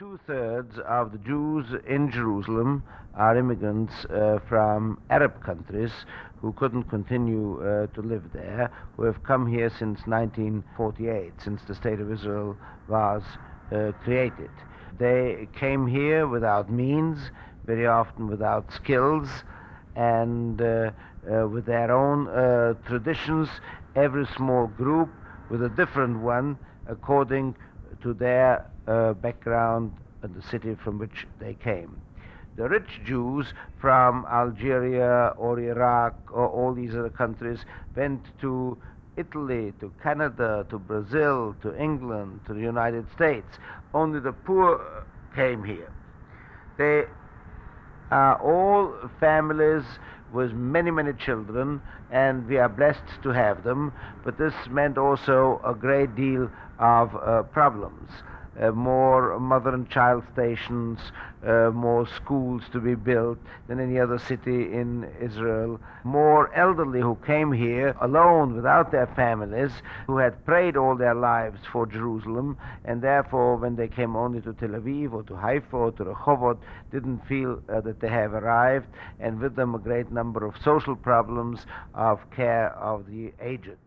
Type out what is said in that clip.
Two thirds of the Jews in Jerusalem are immigrants uh, from Arab countries who couldn't continue uh, to live there, who have come here since 1948, since the State of Israel was uh, created. They came here without means, very often without skills, and uh, uh, with their own uh, traditions, every small group with a different one according to their uh, background and the city from which they came. The rich Jews from Algeria or Iraq or all these other countries went to Italy, to Canada, to Brazil, to England, to the United States. Only the poor came here. They are all families with many, many children, and we are blessed to have them, but this meant also a great deal of uh, problems uh, more mother and child stations, uh, more schools to be built than any other city in Israel, more elderly who came here alone without their families, who had prayed all their lives for Jerusalem, and therefore when they came only to Tel Aviv or to Haifa or to Rehovot, didn't feel uh, that they have arrived, and with them a great number of social problems of care of the aged.